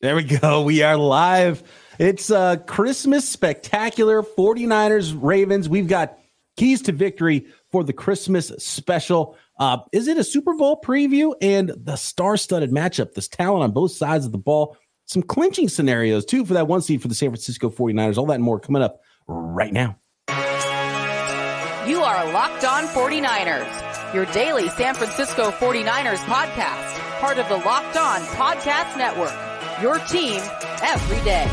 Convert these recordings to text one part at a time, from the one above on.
There we go. We are live. It's a Christmas spectacular 49ers Ravens. We've got keys to victory for the Christmas special. Uh, is it a Super Bowl preview and the star studded matchup? This talent on both sides of the ball. Some clinching scenarios, too, for that one seed for the San Francisco 49ers. All that and more coming up right now. You are Locked On 49ers, your daily San Francisco 49ers podcast, part of the Locked On Podcast Network. Your team every day.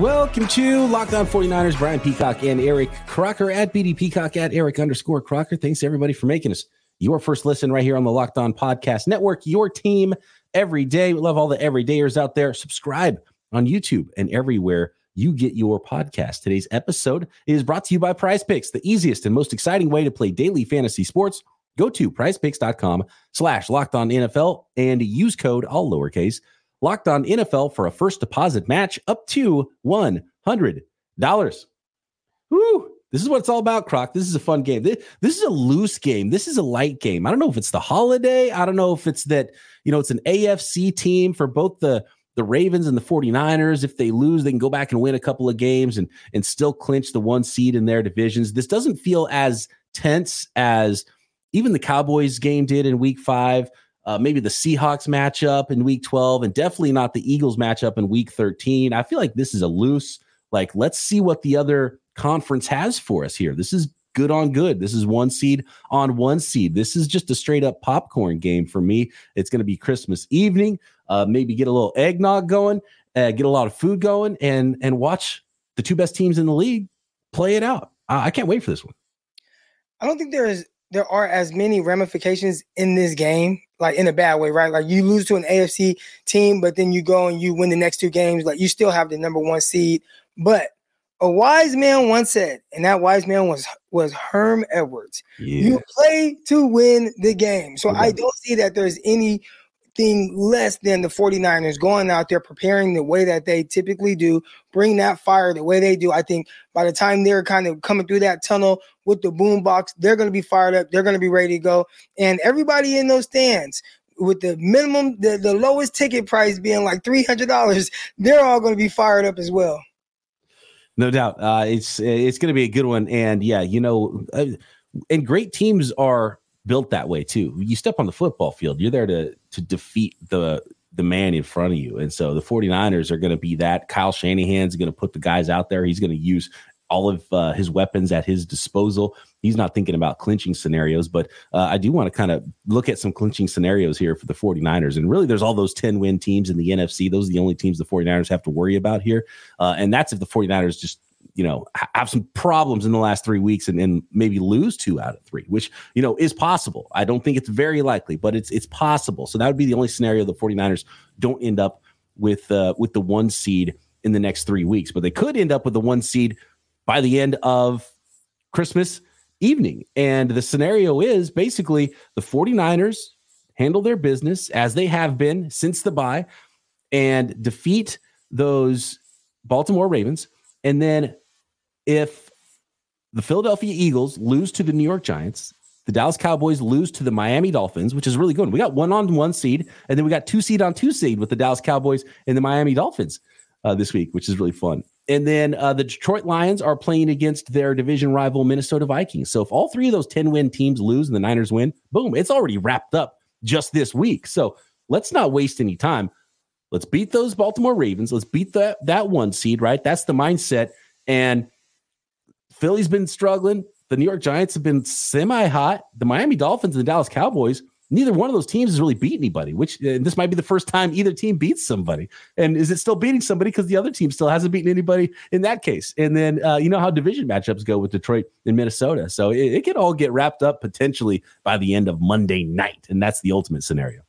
Welcome to Locked On 49ers. Brian Peacock and Eric Crocker at BD Peacock at Eric underscore Crocker. Thanks everybody for making us your first listen right here on the Locked On Podcast Network. Your team every day. We love all the everydayers out there. Subscribe on YouTube and everywhere you get your podcast. Today's episode is brought to you by Prize Picks, the easiest and most exciting way to play daily fantasy sports. Go to prizepicks.com slash locked on NFL and use code all lowercase locked on NFL for a first deposit match up to $100. Woo! This is what it's all about, Croc. This is a fun game. This, this is a loose game. This is a light game. I don't know if it's the holiday. I don't know if it's that, you know, it's an AFC team for both the the Ravens and the 49ers. If they lose, they can go back and win a couple of games and and still clinch the one seed in their divisions. This doesn't feel as tense as even the Cowboys game did in week five. Uh, maybe the Seahawks matchup in week 12, and definitely not the Eagles matchup in week 13. I feel like this is a loose, like, let's see what the other conference has for us here. This is good on good. This is one seed on one seed. This is just a straight up popcorn game for me. It's going to be Christmas evening. Uh, maybe get a little eggnog going, uh, get a lot of food going, and and watch the two best teams in the league play it out. I, I can't wait for this one. I don't think there is there are as many ramifications in this game, like in a bad way, right? Like you lose to an AFC team, but then you go and you win the next two games, like you still have the number one seed. But a wise man once said, and that wise man was was Herm Edwards. Yeah. You play to win the game. So I don't see that there's any anything less than the 49ers going out there preparing the way that they typically do, bring that fire the way they do. I think by the time they're kind of coming through that tunnel with the boom box, they're going to be fired up. They're going to be ready to go. And everybody in those stands, with the minimum, the, the lowest ticket price being like $300, they're all going to be fired up as well. No doubt. Uh, it's it's going to be a good one. And yeah, you know, uh, and great teams are built that way too. You step on the football field, you're there to to defeat the the man in front of you. And so the 49ers are going to be that. Kyle Shanahan's going to put the guys out there. He's going to use all of uh, his weapons at his disposal. He's not thinking about clinching scenarios, but uh, I do want to kind of look at some clinching scenarios here for the 49ers. And really, there's all those 10 win teams in the NFC. Those are the only teams the 49ers have to worry about here. Uh, and that's if the 49ers just you know have some problems in the last three weeks and, and maybe lose two out of three which you know is possible. I don't think it's very likely but it's it's possible. So that would be the only scenario the 49ers don't end up with uh, with the one seed in the next three weeks but they could end up with the one seed by the end of christmas evening. And the scenario is basically the 49ers handle their business as they have been since the bye and defeat those baltimore ravens and then if the Philadelphia Eagles lose to the New York Giants, the Dallas Cowboys lose to the Miami Dolphins, which is really good. We got one on one seed, and then we got two seed on two seed with the Dallas Cowboys and the Miami Dolphins uh, this week, which is really fun. And then uh, the Detroit Lions are playing against their division rival Minnesota Vikings. So if all three of those 10 win teams lose and the Niners win, boom, it's already wrapped up just this week. So let's not waste any time. Let's beat those Baltimore Ravens. Let's beat that that one seed, right? That's the mindset. And Philly's been struggling. The New York Giants have been semi hot. The Miami Dolphins and the Dallas Cowboys, neither one of those teams has really beat anybody, which this might be the first time either team beats somebody. And is it still beating somebody because the other team still hasn't beaten anybody in that case? And then uh, you know how division matchups go with Detroit and Minnesota. So it, it could all get wrapped up potentially by the end of Monday night. And that's the ultimate scenario.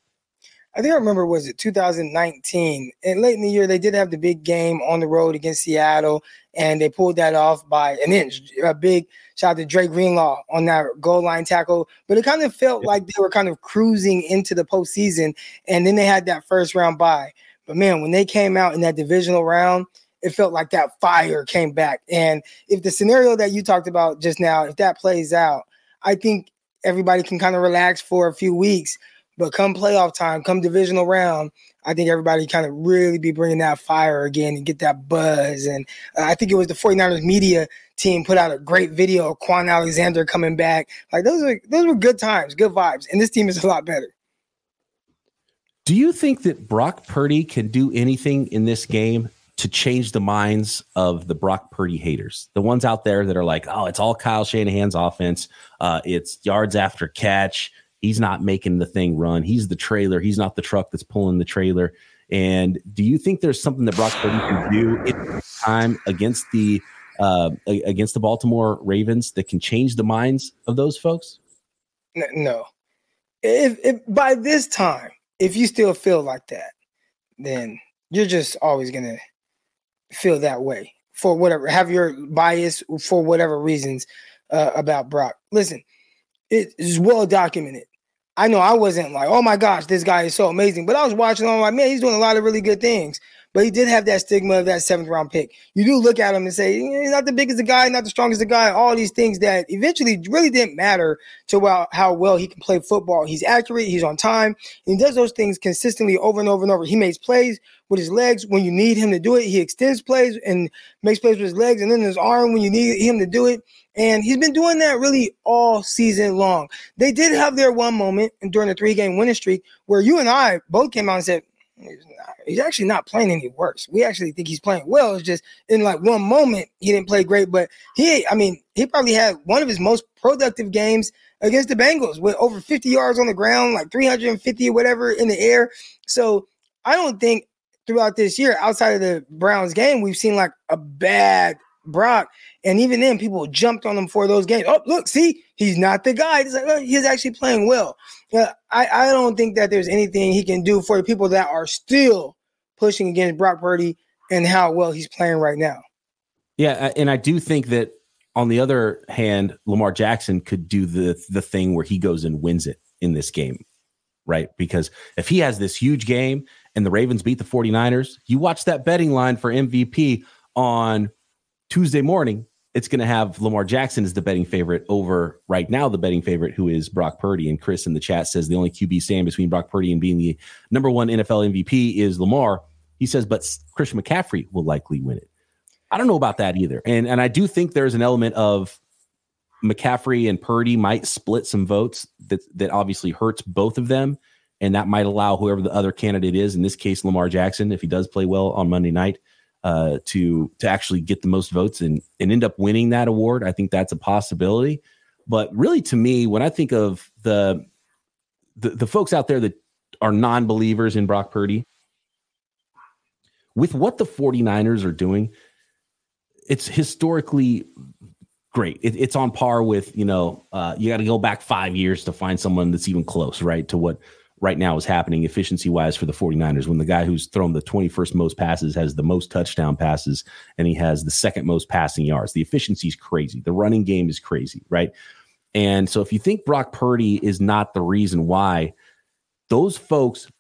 I think I remember was it 2019 and late in the year they did have the big game on the road against Seattle and they pulled that off by an inch. A big shout out to Dre Greenlaw on that goal line tackle, but it kind of felt like they were kind of cruising into the postseason and then they had that first round bye. But man, when they came out in that divisional round, it felt like that fire came back. And if the scenario that you talked about just now, if that plays out, I think everybody can kind of relax for a few weeks But come playoff time, come divisional round, I think everybody kind of really be bringing that fire again and get that buzz. And uh, I think it was the 49ers media team put out a great video of Kwon Alexander coming back. Like those are those were good times, good vibes. And this team is a lot better. Do you think that Brock Purdy can do anything in this game to change the minds of the Brock Purdy haters, the ones out there that are like, "Oh, it's all Kyle Shanahan's offense. Uh, it's yards after catch. He's not making the thing run. He's the trailer. He's not the truck that's pulling the trailer." And do you think there's something that Brock Purdy can do in time against the uh, against the Baltimore Ravens that can change the minds of those folks? No. If, if by this time, if you still feel like that, then you're just always gonna feel that way for whatever, have your bias for whatever reasons uh, about Brock. Listen, it is well documented. I know I wasn't like, oh my gosh, this guy is so amazing, but I was watching. I'm like, man, he's doing a lot of really good things. But he did have that stigma of that seventh round pick. You do look at him and say, he's not the biggest guy, not the strongest guy, all these things that eventually really didn't matter to how well he can play football. He's accurate, he's on time, he does those things consistently over and over and over. He makes plays with his legs when you need him to do it. He extends plays and makes plays with his legs and then his arm when you need him to do it. And he's been doing that really all season long. They did have their one moment during the three game winning streak where you and I both came out and said, he's actually not playing any worse. We actually think he's playing well. It's just in like one moment he didn't play great, but he, I mean, he probably had one of his most productive games against the Bengals with over 50 yards on the ground, like 350 or whatever in the air. So I don't think throughout this year, outside of the Browns game, we've seen like a bad Brock. And even then, people jumped on him for those games. Oh, look, see, he's not the guy. He's, like, oh, he's actually playing well. I, I don't think that there's anything he can do for the people that are still pushing against Brock Purdy and how well he's playing right now. Yeah, and I do think that on the other hand, Lamar Jackson could do the the thing where he goes and wins it in this game, right? Because if he has this huge game and the Ravens beat the 49ers, you watch that betting line for MVP on Tuesday morning, it's going to have Lamar Jackson as the betting favorite over right now the betting favorite, who is Brock Purdy. And Chris in the chat says the only QB stand between Brock Purdy and being the number one NFL MVP is Lamar. He says, but Christian McCaffrey will likely win it. I don't know about that either. And and I do think there's an element of McCaffrey and Purdy might split some votes that that obviously hurts both of them. And that might allow whoever the other candidate is, in this case, Lamar Jackson, if he does play well on Monday night, uh, to to actually get the most votes and and end up winning that award. I think that's a possibility. But really, to me, when I think of the the, the folks out there that are non-believers in Brock Purdy, with what the 49ers are doing, it's historically great. It, it's on par with, you know, uh, you got to go back five years to find someone that's even close, right? To what right now is happening efficiency wise for the 49ers when the guy who's thrown the 21st most passes has the most touchdown passes and he has the second most passing yards. The efficiency is crazy. The running game is crazy, right? And so if you think Brock Purdy is not the reason why, those folks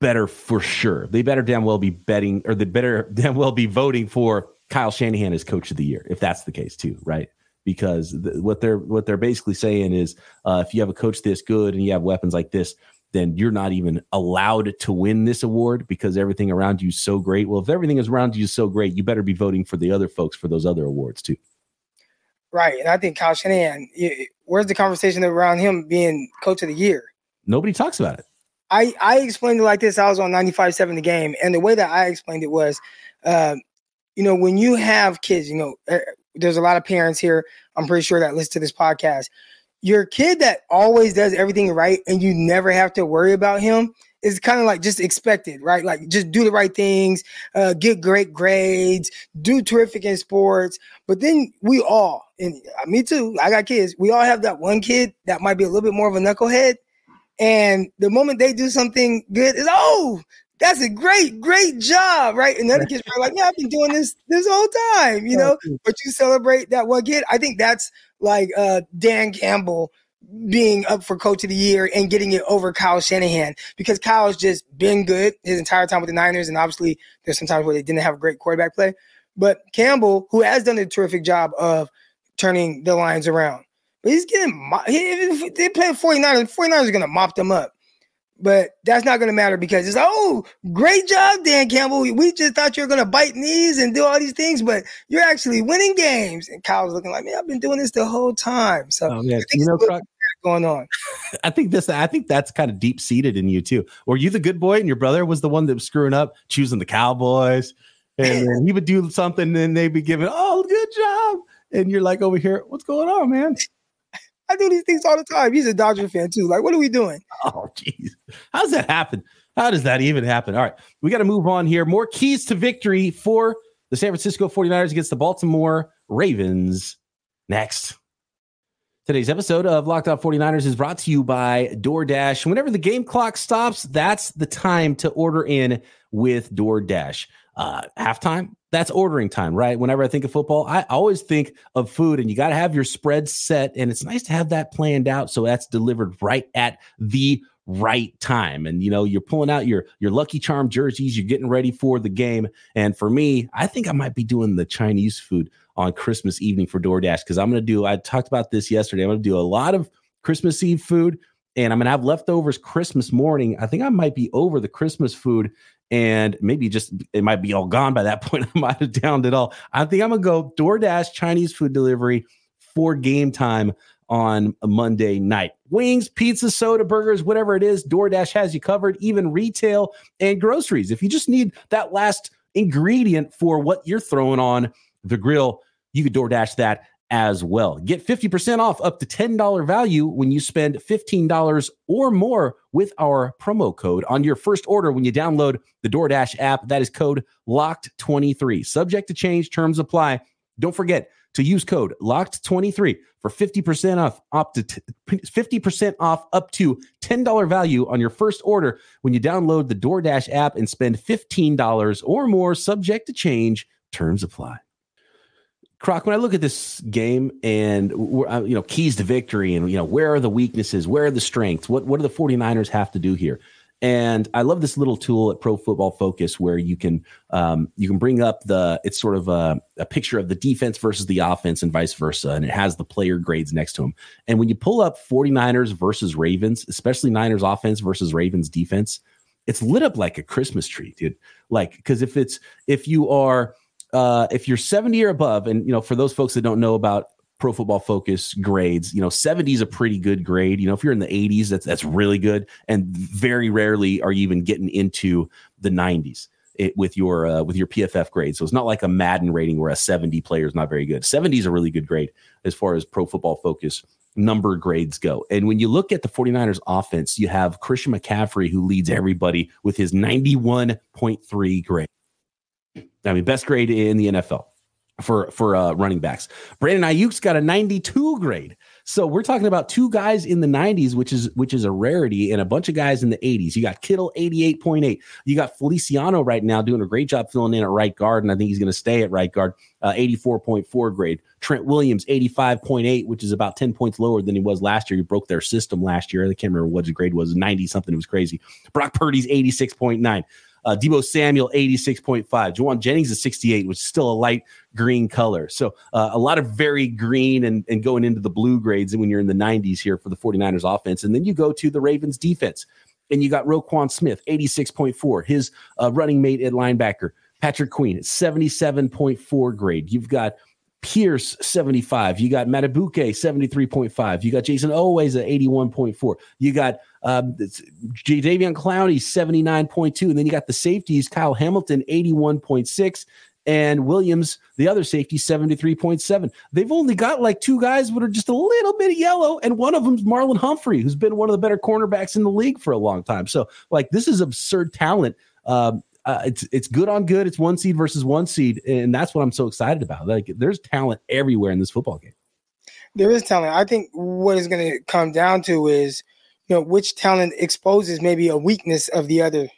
better for sure. They better damn well be betting or they better damn well be voting for Kyle Shanahan as coach of the year if that's the case too, right? Because the, what they're what they're basically saying is uh, if you have a coach this good and you have weapons like this, then you're not even allowed to win this award because everything around you is so great. Well, if everything is around you is so great, you better be voting for the other folks for those other awards too. Right. And I think Kyle Shanahan, where's the conversation around him being coach of the year? Nobody talks about it. I, I explained it like this. I was on 95.7 the game. And the way that I explained it was, uh, you know, when you have kids, you know, er, there's a lot of parents here, I'm pretty sure that listen to this podcast your kid that always does everything right and you never have to worry about him is kind of like just expected, right? Like just do the right things, uh, get great grades, do terrific in sports. But then we all, and uh, me too, I got kids. We all have that one kid that might be a little bit more of a knucklehead. And the moment they do something good, is oh, that's a great, great job, right? And the other kids are like, yeah, I've been doing this this whole time, you know. But you celebrate that one kid. I think that's like uh, Dan Campbell being up for coach of the year and getting it over Kyle Shanahan because Kyle's just been good his entire time with the Niners. And obviously, there's some times where they didn't have a great quarterback play. But Campbell, who has done a terrific job of turning the Lions around, but he's getting, he, they play 49ers, 49ers are going to mop them up. But that's not going to matter because it's oh, great job, Dan Campbell. We just thought you were going to bite knees and do all these things, but you're actually winning games. And Kyle's looking like, man, I've been doing this the whole time. So oh, yeah. you know, Croc, going on. I think this. I think that's kind of deep seated in you too. Were you the good boy, and your brother was the one that was screwing up, choosing the Cowboys, and he would do something, and they'd be giving, oh, good job, and you're like over here, what's going on, man? I do these things all the time. He's a Dodger fan too. Like, what are we doing? Oh, jeez. How does that happen? How does that even happen? All right. We got to move on here. More keys to victory for the San Francisco 49ers against the Baltimore Ravens next. Today's episode of Locked On 49ers is brought to you by DoorDash. Whenever the game clock stops, that's the time to order in with DoorDash. Uh, halftime, that's ordering time, right? Whenever I think of football, I always think of food, and you got to have your spread set, and it's nice to have that planned out so that's delivered right at the right time. And you know, you're pulling out your your Lucky Charm jerseys, you're getting ready for the game. And for me, I think I might be doing the Chinese food on Christmas evening for DoorDash because I'm going to do. I talked about this yesterday. I'm going to do a lot of Christmas Eve food, and I'm to have leftovers Christmas morning. I think I might be over the Christmas food and maybe just it might be all gone by that point. I might have downed it all. I think I'm gonna go DoorDash Chinese food delivery for game time on a Monday night. Wings, pizza, soda, burgers, whatever it is, DoorDash has you covered, even retail and groceries. If you just need that last ingredient for what you're throwing on the grill, you could DoorDash that as well. Get 50% off up to $10 value when you spend $15 or more with our promo code on your first order when you download the DoorDash app. That is code LOCKED23. Subject to change, terms apply. Don't forget to use code LOCKED23 for 50% off up to t- 50% off up to $10 value on your first order when you download the DoorDash app and spend $15 or more subject to change, terms apply. Croc, when I look at this game and uh, you know keys to victory and you know where are the weaknesses, where are the strengths, what what do the 49ers have to do here? And I love this little tool at Pro Football Focus where you can um, you can bring up the it's sort of a, a picture of the defense versus the offense and vice versa, and it has the player grades next to them. And when you pull up 49ers versus Ravens, especially Niners offense versus Ravens defense, it's lit up like a Christmas tree, dude. Like because if it's if you are uh, if you're 70 or above, and you know, for those folks that don't know about Pro Football Focus grades, you know, 70 is a pretty good grade. You know, if you're in the 80s, that's that's really good. And very rarely are you even getting into the 90s. It, with your uh, with your PFF grade. So it's not like a Madden rating where a 70 player is not very good. 70 is a really good grade as far as Pro Football Focus number grades go. And when you look at the 49ers offense, you have Christian McCaffrey who leads everybody with his 91.3 grade. I mean, best grade in the NFL for for uh, running backs. Brandon Aiyuk's got a 92 grade. So we're talking about two guys in the 90s, which is which is a rarity, and a bunch of guys in the 80s. You got Kittle 88.8. You got Feliciano right now doing a great job filling in at right guard, and I think he's going to stay at right guard. Uh, 84.4 grade. Trent Williams 85.8, which is about 10 points lower than he was last year. He broke their system last year. I can't remember what his grade was, 90 something. It was crazy. Brock Purdy's 86.9. Uh, Deebo Samuel, 86.5. Jauan Jennings is 68, which is still a light green color. So uh, a lot of very green and, and going into the blue grades and when you're in the 90s here for the 49ers offense. And then you go to the Ravens defense and you got Roquan Smith, 86.4, his uh, running mate at linebacker. Patrick Queen at 77.4 grade. You've got Pierce 75. You got Madubuike 73.5. You got Jayson Oweh at 81.4. You got um, Jadeveon Clowney 79.2. And then you got the safeties Kyle Hamilton 81.6 and Williams, the other safety, 73.7. They've only got like two guys that are just a little bit of yellow, and one of them's Marlon Humphrey, who's been one of the better cornerbacks in the league for a long time. So, like, this is absurd talent. Um, uh, it's it's good on good. It's one seed versus one seed, and that's what I'm so excited about. Like there's talent everywhere in this football game. There is talent. I think what is going to come down to is, you know, which talent exposes maybe a weakness of the other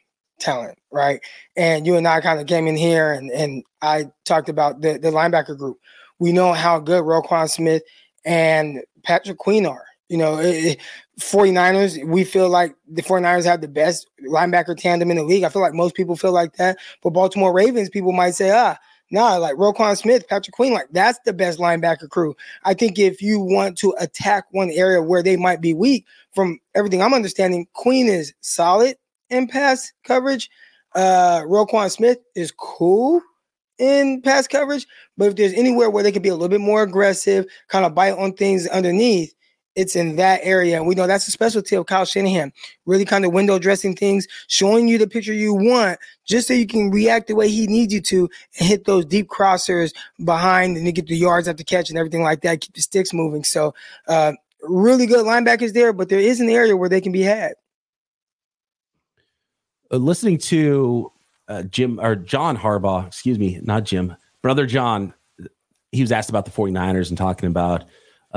talent, right? And you and I kind of came in here and and I talked about the the linebacker group. We know how good Roquan Smith and Patrick Queen are. You know, it, 49ers, we feel like the 49ers have the best linebacker tandem in the league. I feel like most people feel like that. But Baltimore Ravens, people might say, ah, Nah, like Roquan Smith, Patrick Queen, like that's the best linebacker crew. I think if you want to attack one area where they might be weak, from everything I'm understanding, Queen is solid in pass coverage. Uh Roquan Smith is cool in pass coverage, but if there's anywhere where they could be a little bit more aggressive, kind of bite on things underneath, it's in that area. We know that's a specialty of Kyle Shanahan, really kind of window dressing things, showing you the picture you want, just so you can react the way he needs you to and hit those deep crossers behind and you get the yards after catch and everything like that, keep the sticks moving. So, uh, really good linebackers there, but there is an area where they can be had. Uh, listening to uh, Jim or John Harbaugh, excuse me, not Jim, brother John, he was asked about the 49ers and talking about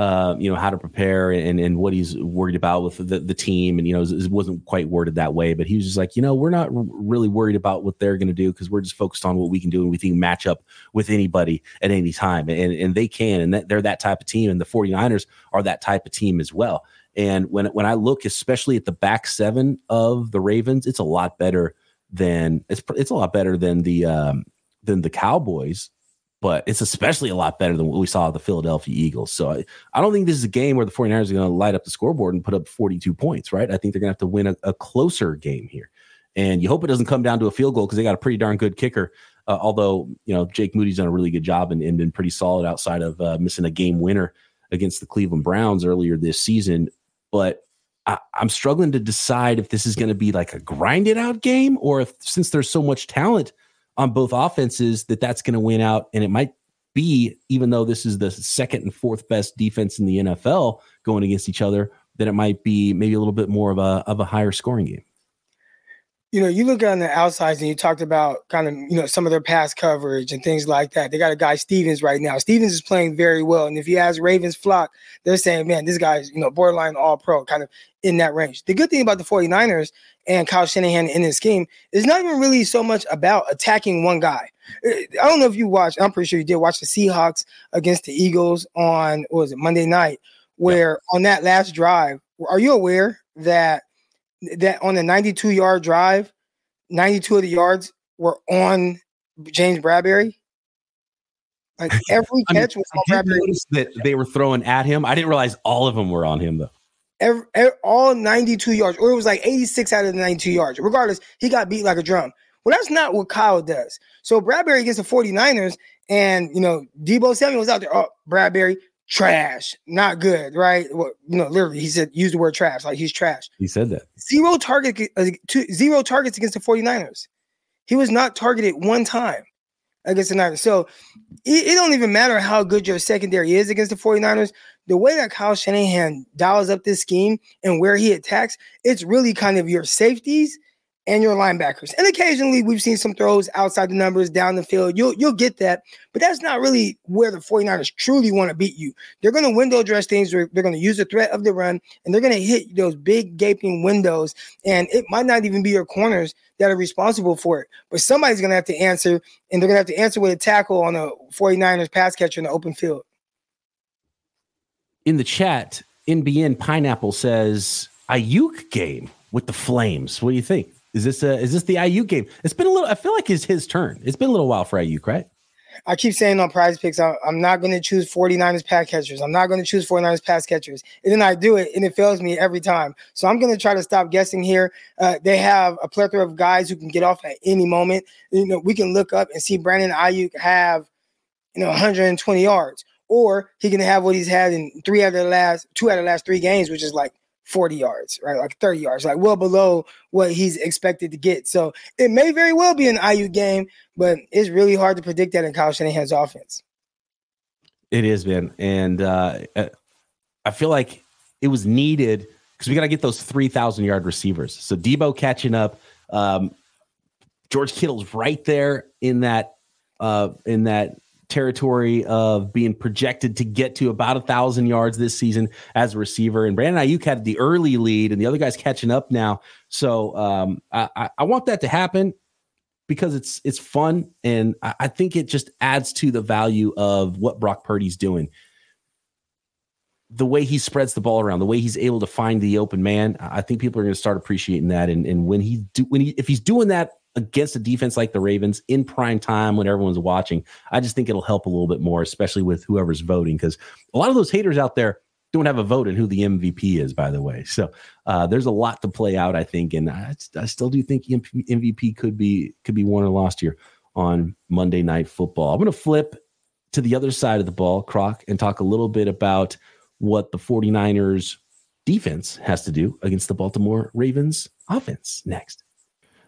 uh, you know, how to prepare and, and what he's worried about with the, the team. And, you know, it wasn't quite worded that way, but he was just like, you know, we're not really worried about what they're going to do because we're just focused on what we can do and we think match up with anybody at any time. And, and they can, and that, they're that type of team. And the 49ers are that type of team as well. And when, when I look, especially at the back seven of the Ravens, it's a lot better than it's, it's a lot better than the, um, than the Cowboys but it's especially a lot better than what we saw at the Philadelphia Eagles. So I, I don't think this is a game where the 49ers are going to light up the scoreboard and put up 42 points, right? I think they're going to have to win a, a, closer game here. And you hope it doesn't come down to a field goal because they got a pretty darn good kicker. Uh, although, you know, Jake Moody's done a really good job and, and been pretty solid outside of uh, missing a game winner against the Cleveland Browns earlier this season. But I, I'm struggling to decide if this is going to be like a grinded out game or if since there's so much talent – on both offenses that that's going to win out. And it might be, even though this is the second and fourth best defense in the NFL going against each other, that it might be maybe a little bit more of a of a higher scoring game. You know, you look on the outsides and you talked about kind of, you know, some of their pass coverage and things like that. They got a guy Stephens right now. Stephens is playing very well. And if you ask Ravens flock, they're saying, man, this guy's, you know, borderline all pro, kind of in that range. The good thing about the 49ers and Kyle Shanahan in his scheme is not even really so much about attacking one guy. Uh, I don't know if you watched, I'm pretty sure you did watch the Seahawks against the Eagles on, what was it, Monday night, where on that last drive, are you aware that that on the 92 yard drive, 92 of the yards were on James Bradberry? Like every catch was on Bradberry. That they were throwing at him. I didn't realize all of them were on him though every, every, all 92 yards, or it was like 86 out of the 92 yards. Regardless, he got beat like a drum. Well, that's not what Kyle does. So Bradberry against the 49ers, and you know, Deebo Samuel was out there. Oh, Bradberry, trash, not good, right? Well, you know, literally, he said use the word trash, like he's trash. He said that. Zero target, uh, two, zero targets against the 49ers. He was not targeted one time against the Niners. So it, it, don't even matter how good your secondary is against the 49ers the way that Kyle Shanahan dials up this scheme and where he attacks, it's really kind of your safeties and your linebackers. And occasionally we've seen some throws outside the numbers down the field. You'll you'll get that, but that's not really where the 49ers truly want to beat you. They're going to window dress things, they're going to use the threat of the run, and they're going to hit those big gaping windows. And it might not even be your corners that are responsible for it, but somebody's going to have to answer, and they're going to have to answer with a tackle on a 49ers pass catcher in the open field in the chat, NBN Pineapple says Aiyuk game with the Flames. What do you think? Is this a, is this the Aiyuk game? It's been a little. I feel like it's his turn. It's been a little while for Aiyuk, right? I keep saying on prize picks, I'm not going to choose 49ers pass catchers. I'm not going to choose 49ers pass catchers. And then I do it and it fails me every time. So I'm going to try to stop guessing here. Uh, they have a plethora of guys who can get off at any moment. You know, we can look up and see Brandon Aiyuk have, you know, 120 yards or he can have what he's had in three out of the last two out of the last three games, which is like 40 yards, right? Like 30 yards, like well below what he's expected to get. So it may very well be an Aiyuk game, but it's really hard to predict that in Kyle Shanahan's offense. It is, man. And uh, I feel like it was needed because we got to get those 3,000 yard receivers. So Deebo catching up. Um, George Kittle's right there in that uh, in that territory of being projected to get to about a thousand yards this season as a receiver. And Brandon Aiyuk had the early lead, and the other guy's catching up now. So um, I, I, want that to happen because it's it's fun, and I, I think it just adds to the value of what Brock Purdy's doing. The way he spreads the ball around, the way he's able to find the open man, I think people are going to start appreciating that. And, and when he do when he if he's doing that against a defense like the Ravens in prime time when everyone's watching. I just think it'll help a little bit more, especially with whoever's voting, because a lot of those haters out there don't have a vote in who the MVP is, by the way. So uh, there's a lot to play out, I think, and I, I still do think MVP could be could be won or lost here on Monday Night Football. I'm going to flip to the other side of the ball, Croc, and talk a little bit about what the 49ers defense has to do against the Baltimore Ravens offense next.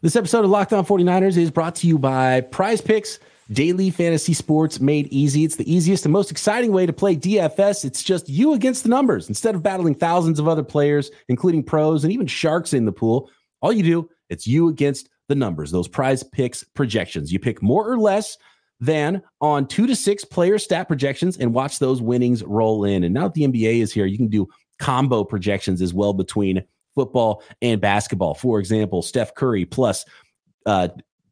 This episode of Locked On 49ers is brought to you by Prize Picks, daily fantasy sports made easy. It's the easiest and most exciting way to play DFS. It's just you against the numbers. Instead of battling thousands of other players, including pros and even sharks in the pool, all you do, it's you against the numbers, those prize picks projections. You pick more or less than on two to six player stat projections and watch those winnings roll in. And now that the NBA is here, you can do combo projections as well between football and basketball. For example, Steph Curry plus uh,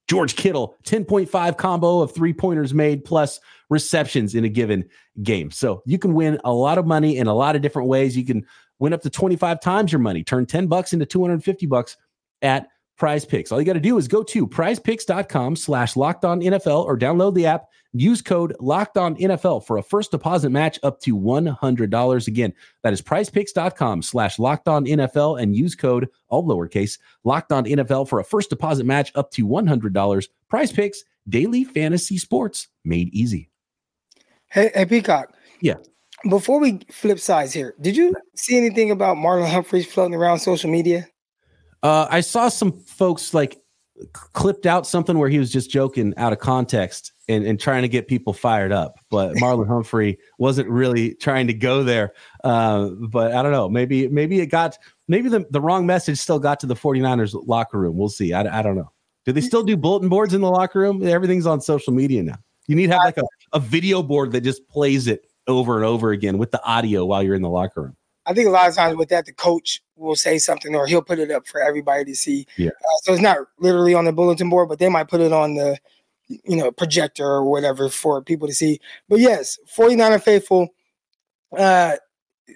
George Kittle, 10.5 combo of three pointers made plus receptions in a given game. So you can win a lot of money in a lot of different ways. You can win up to 25 times your money, turn 10 bucks into 250 bucks at prize picks. All you got to do is go to prizepicks.com slash locked on NFL or download the app. Use code locked on NFL for a first deposit match up to $100. Again, that is prizepicks.com slash locked on NFL and use code all lowercase locked on NFL for a first deposit match up to $100. Prize picks, daily fantasy sports made easy. Hey, hey Peacock. Yeah. Before we flip sides here, did you see anything about Marlon Humphreys floating around social media? Uh, I saw some folks like clipped out something where he was just joking out of context and, and trying to get people fired up. But Marlon Humphrey wasn't really trying to go there. Uh, but I don't know. Maybe maybe it got maybe the, the wrong message still got to the 49ers locker room. We'll see. I, I don't know. Do they still do bulletin boards in the locker room? Everything's on social media now. You need to have like a, a video board that just plays it over and over again with the audio while you're in the locker room. I think a lot of times with that, the coach will say something or he'll put it up for everybody to see. Yeah. Uh, so it's not literally on the bulletin board, but they might put it on the, you know, projector or whatever for people to see. But yes, 49er faithful, uh,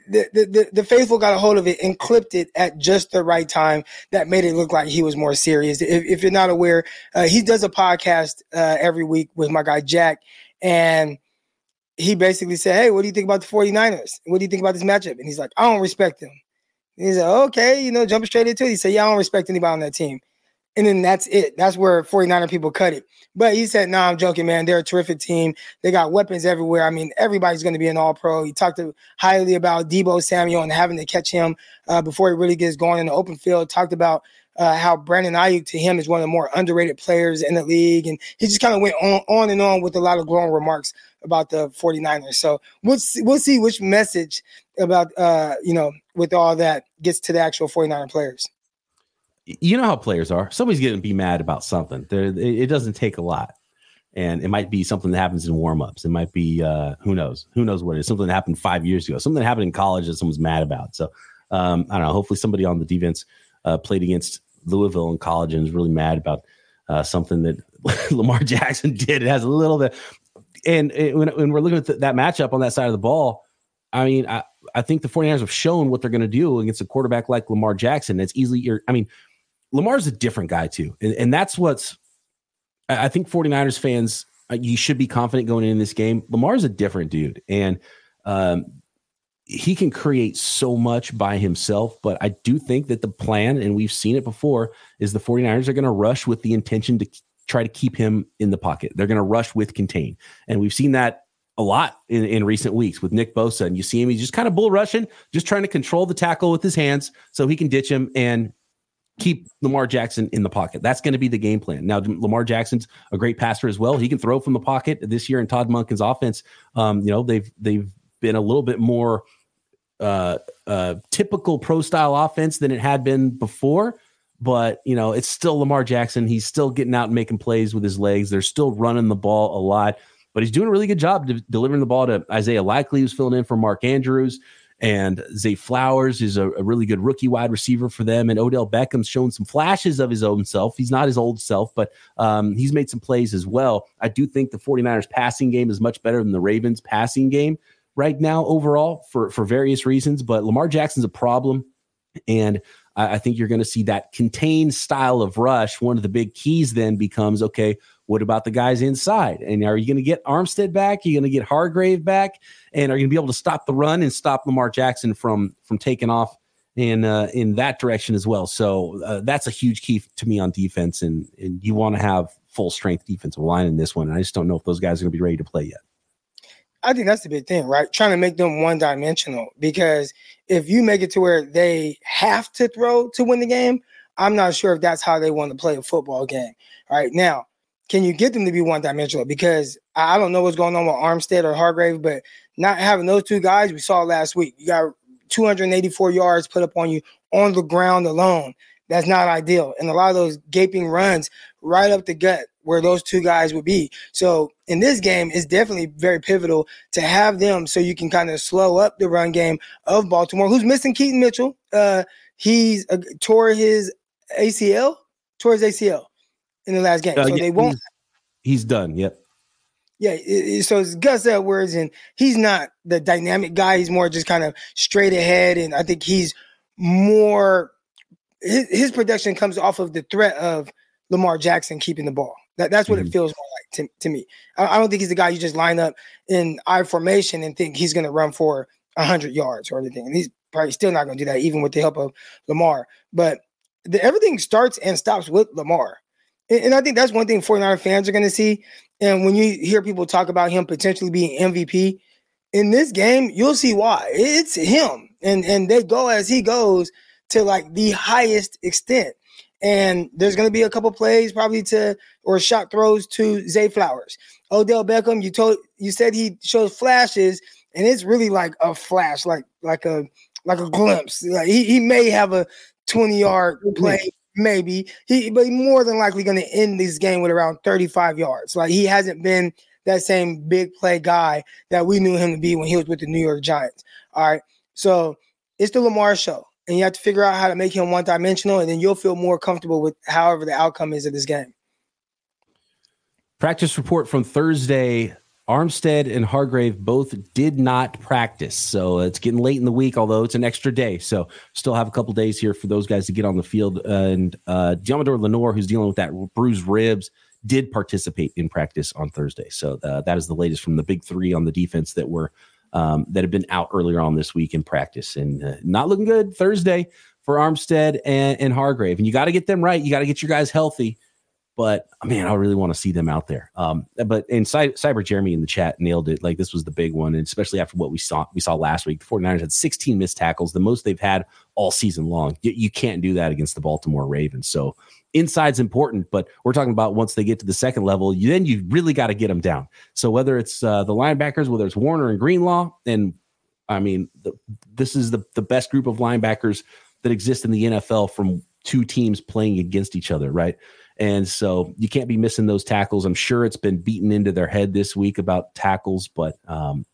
the, the, the faithful got a hold of it and clipped it at just the right time that made it look like he was more serious. If, if you're not aware, uh, he does a podcast uh, every week with my guy Jack, and he basically said, Hey, what do you think about the 49ers? What do you think about this matchup? And he's like, I don't respect them. And he's like, Okay, you know, jumping straight into it. He said, Yeah, I don't respect anybody on that team. And then that's it. That's where 49er people cut it. But he said, No, nah, I'm joking, man. They're a terrific team. They got weapons everywhere. I mean, everybody's going to be an all pro. He talked highly about Deebo Samuel and having to catch him uh, before he really gets going in the open field. Talked about uh, how Brandon Aiyuk to him is one of the more underrated players in the league. And he just kind of went on, on and on with a lot of glowing remarks about the 49ers. So we'll see, we'll see which message about, uh, you know, with all that gets to the actual 49er players. You know how players are. Somebody's going to be mad about something. There, it doesn't take a lot. And it might be something that happens in warmups. It might be, uh, who knows? Who knows what it is? Something that happened five years ago. Something that happened in college that someone's mad about. So um, I don't know. Hopefully somebody on the defense uh, played against Louisville in college and is really mad about uh, something that Lamar Jackson did. It has a little bit, and, and when, when, we're looking at th- that matchup on that side of the ball, I mean, I, I think the 49ers have shown what they're going to do against a quarterback like Lamar Jackson. It's easily, I mean, Lamar's a different guy too. And, and that's what's, I think 49ers fans, uh, you should be confident going in this game. Lamar's a different dude. And um, he can create so much by himself, but I do think that the plan, and we've seen it before, is the 49ers are going to rush with the intention to try to keep him in the pocket. They're going to rush with contain. And we've seen that a lot in, in recent weeks with Nick Bosa. And you see him, he's just kind of bull rushing, just trying to control the tackle with his hands so he can ditch him and keep Lamar Jackson in the pocket. That's going to be the game plan. Now, Lamar Jackson's a great passer as well. He can throw from the pocket this year in Todd Monken's offense. Um, you know, they've they've been a little bit more uh, uh, typical pro style offense than it had been before. But you know, it's still Lamar Jackson. He's still getting out and making plays with his legs. They're still running the ball a lot, but he's doing a really good job de- delivering the ball to Isaiah Likely, who's filling in for Mark Andrews. And Zay Flowers is a, a, really good rookie wide receiver for them. And Odell Beckham's shown some flashes of his own self. He's not his old self, but um, he's made some plays as well. I do think the 49ers passing game is much better than the Ravens passing game right now overall for for various reasons. But Lamar Jackson's a problem, and I, I think you're going to see that contained style of rush. One of the big keys then becomes okay, what about the guys inside? And are you going to get Armstead back? Are you going to get Hargrave back? And are you going to be able to stop the run and stop Lamar Jackson from from taking off in uh, in that direction as well? So uh, that's a huge key to me on defense. And and you want to have full strength defensive line in this one. And I just don't know if those guys are going to be ready to play yet. I think that's the big thing, right? Trying to make them one dimensional because if you make it to where they have to throw to win the game, I'm not sure if that's how they want to play a football game. Right now, can you get them to be one dimensional? Because I don't know what's going on with Armstead or Hargrave, but not having those two guys, we saw last week. You got 284 yards put up on you on the ground alone. That's not ideal. And a lot of those gaping runs right up the gut where those two guys would be. So in this game, it's definitely very pivotal to have them so you can kind of slow up the run game of Baltimore, who's missing Keaton Mitchell. Uh, he's uh, tore his ACL, tore his ACL in the last game. Uh, so yeah, they won't. He's, he's, done. Yep. Yeah. It, it, so it's Gus Edwards, and he's not the dynamic guy. He's more just kind of straight ahead. And I think he's more, his, his production comes off of the threat of Lamar Jackson keeping the ball. That, that's what mm-hmm. it feels more like to, to me. I, I, don't think he's the guy you just line up in I formation and think he's going to run for 100 yards or anything. And he's probably still not going to do that, even with the help of Lamar. But the, everything starts and stops with Lamar. And, and I think that's one thing 49 fans are going to see. And when you hear people talk about him potentially being MVP in this game, you'll see why. It's him. And, and they go as he goes to like the highest extent. And there's going to be a couple plays probably to or shot throws to Zay Flowers. Odell Beckham, you told you said he shows flashes, and it's really like a flash, like like a like a glimpse. Like he, he may have a 20 yard play, maybe he, but more than likely going to end this game with around 35 yards. Like he hasn't been that same big play guy that we knew him to be when he was with the New York Giants. All right, so it's the Lamar show and you have to figure out how to make him one dimensional, and then you'll feel more comfortable with however the outcome is of this game. Practice report from Thursday. Armstead and Hargrave both did not practice. So it's getting late in the week, although it's an extra day. So still have a couple days here for those guys to get on the field. and uh, Deommodore Lenoir, who's dealing with that bruised ribs, did participate in practice on Thursday. So uh, that is the latest from the big three on the defense that were um, that have been out earlier on this week in practice and uh, not looking good Thursday for Armstead and, and Hargrave. And you got to get them right. You got to get your guys healthy. But man, I really want to see them out there. Um, but in Cyber Jeremy in the chat nailed it. Like this was the big one, and especially after what we saw we saw last week. The 49ers had 16 missed tackles, the most they've had all season long. You, you can't do that against the Baltimore Ravens. So inside's important, but we're talking about once they get to the second level, you, then you really got to get them down. So whether it's uh, the linebackers, whether it's Warner and Greenlaw, and I mean, the, this is the the best group of linebackers that exist in the NFL from two teams playing against each other, right? And so you can't be missing those tackles. I'm sure it's been beaten into their head this week about tackles, but um,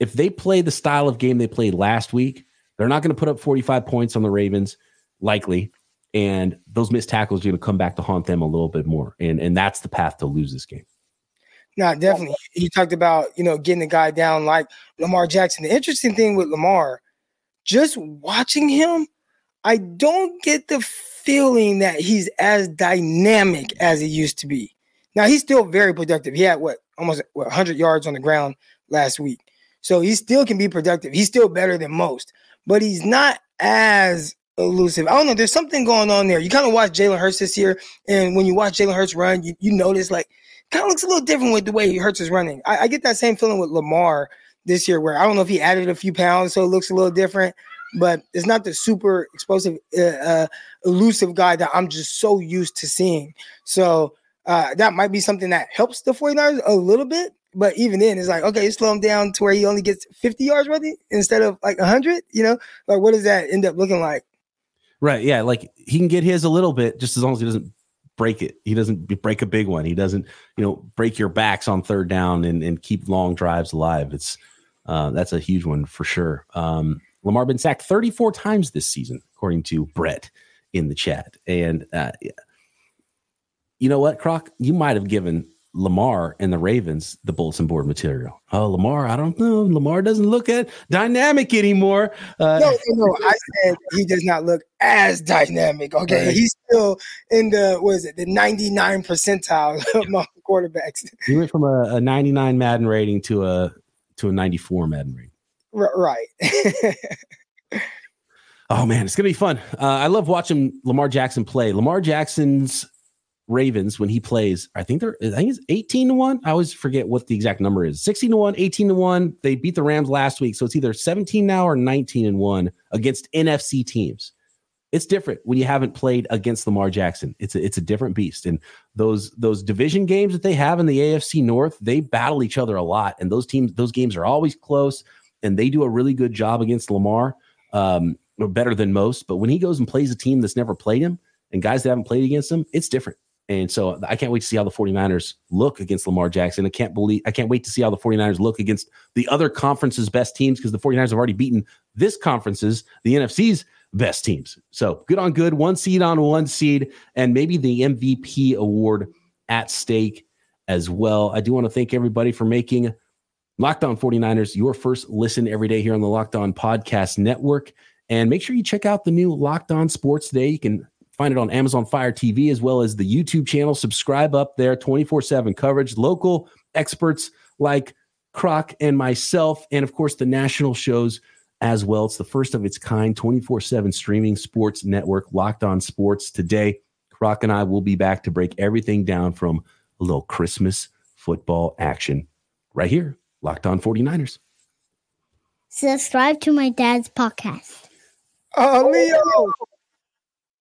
if they play the style of game they played last week, they're not going to put up 45 points on the Ravens, likely. And those missed tackles are going to come back to haunt them a little bit more. And, and that's the path to lose this game. No, definitely. You talked about, you know, getting the guy down like Lamar Jackson. The interesting thing with Lamar, just watching him, I don't get the feeling that he's as dynamic as he used to be. Now he's still very productive. He had what almost what, 100 yards on the ground last week, so he still can be productive. He's still better than most, but he's not as elusive. I don't know. There's something going on there. You kind of watch Jalen Hurts this year, and when you watch Jalen Hurts run, you, you notice like kind of looks a little different with the way Hurts is running. I, I get that same feeling with Lamar this year, where I don't know if he added a few pounds, so it looks a little different but it's not the super explosive, uh, uh, elusive guy that I'm just so used to seeing. So uh, that might be something that helps the 49ers a little bit. But even then, it's like, okay, slow him down to where he only gets 50 yards running instead of like 100, you know? Like, what does that end up looking like? Right. Yeah. Like he can get his a little bit just as long as he doesn't break it. He doesn't break a big one. He doesn't, you know, break your backs on third down and, and keep long drives alive. It's, uh, that's a huge one for sure. Um, Lamar been sacked 34 times this season, according to Brett in the chat. And uh, you know what, Croc? You might have given Lamar and the Ravens the bulletin board material. Oh, Lamar, I don't know. Lamar doesn't look at dynamic anymore. Uh, no, no, no, I said he does not look as dynamic. Okay, right. he's still in the was it the ninety nine percentile of my quarterbacks. He went from a, a ninety nine Madden rating to a to a ninety four Madden rating. R- right. oh man, it's gonna be fun. Uh, I love watching Lamar Jackson play. Lamar Jackson's Ravens when he plays, I think they're I think it's 18 to 1. I always forget what the exact number is. 16 to 1, 18 to 1. They beat the Rams last week. So it's either 17 now or 19 and 1 against NFC teams. It's different when you haven't played against Lamar Jackson. It's a, it's a different beast. And those those division games that they have in the AFC North, they battle each other a lot. And those teams, those games are always close. And they do a really good job against Lamar, um, better than most. But when he goes and plays a team that's never played him and guys that haven't played against him, it's different. And so I can't wait to see how the 49ers look against Lamar Jackson. I can't believe I can't wait to see how the 49ers look against the other conference's best teams because the 49ers have already beaten this conference's, the NFC's best teams. So good on good, one seed on one seed, and maybe the MVP award at stake as well. I do want to thank everybody for making Locked On 49ers your first listen every day here on the Locked On Podcast Network. And make sure you check out the new Locked On Sports Day. You can Find it on Amazon Fire TV as well as the YouTube channel. Subscribe up there, 24 7 coverage, local experts like Croc and myself, and of course the national shows as well. It's the first of its kind 24 7 streaming sports network, Locked On Sports. Today, Croc and I will be back to break everything down from a little Christmas football action right here, Locked On 49ers. Subscribe to my dad's podcast. Oh, Leo.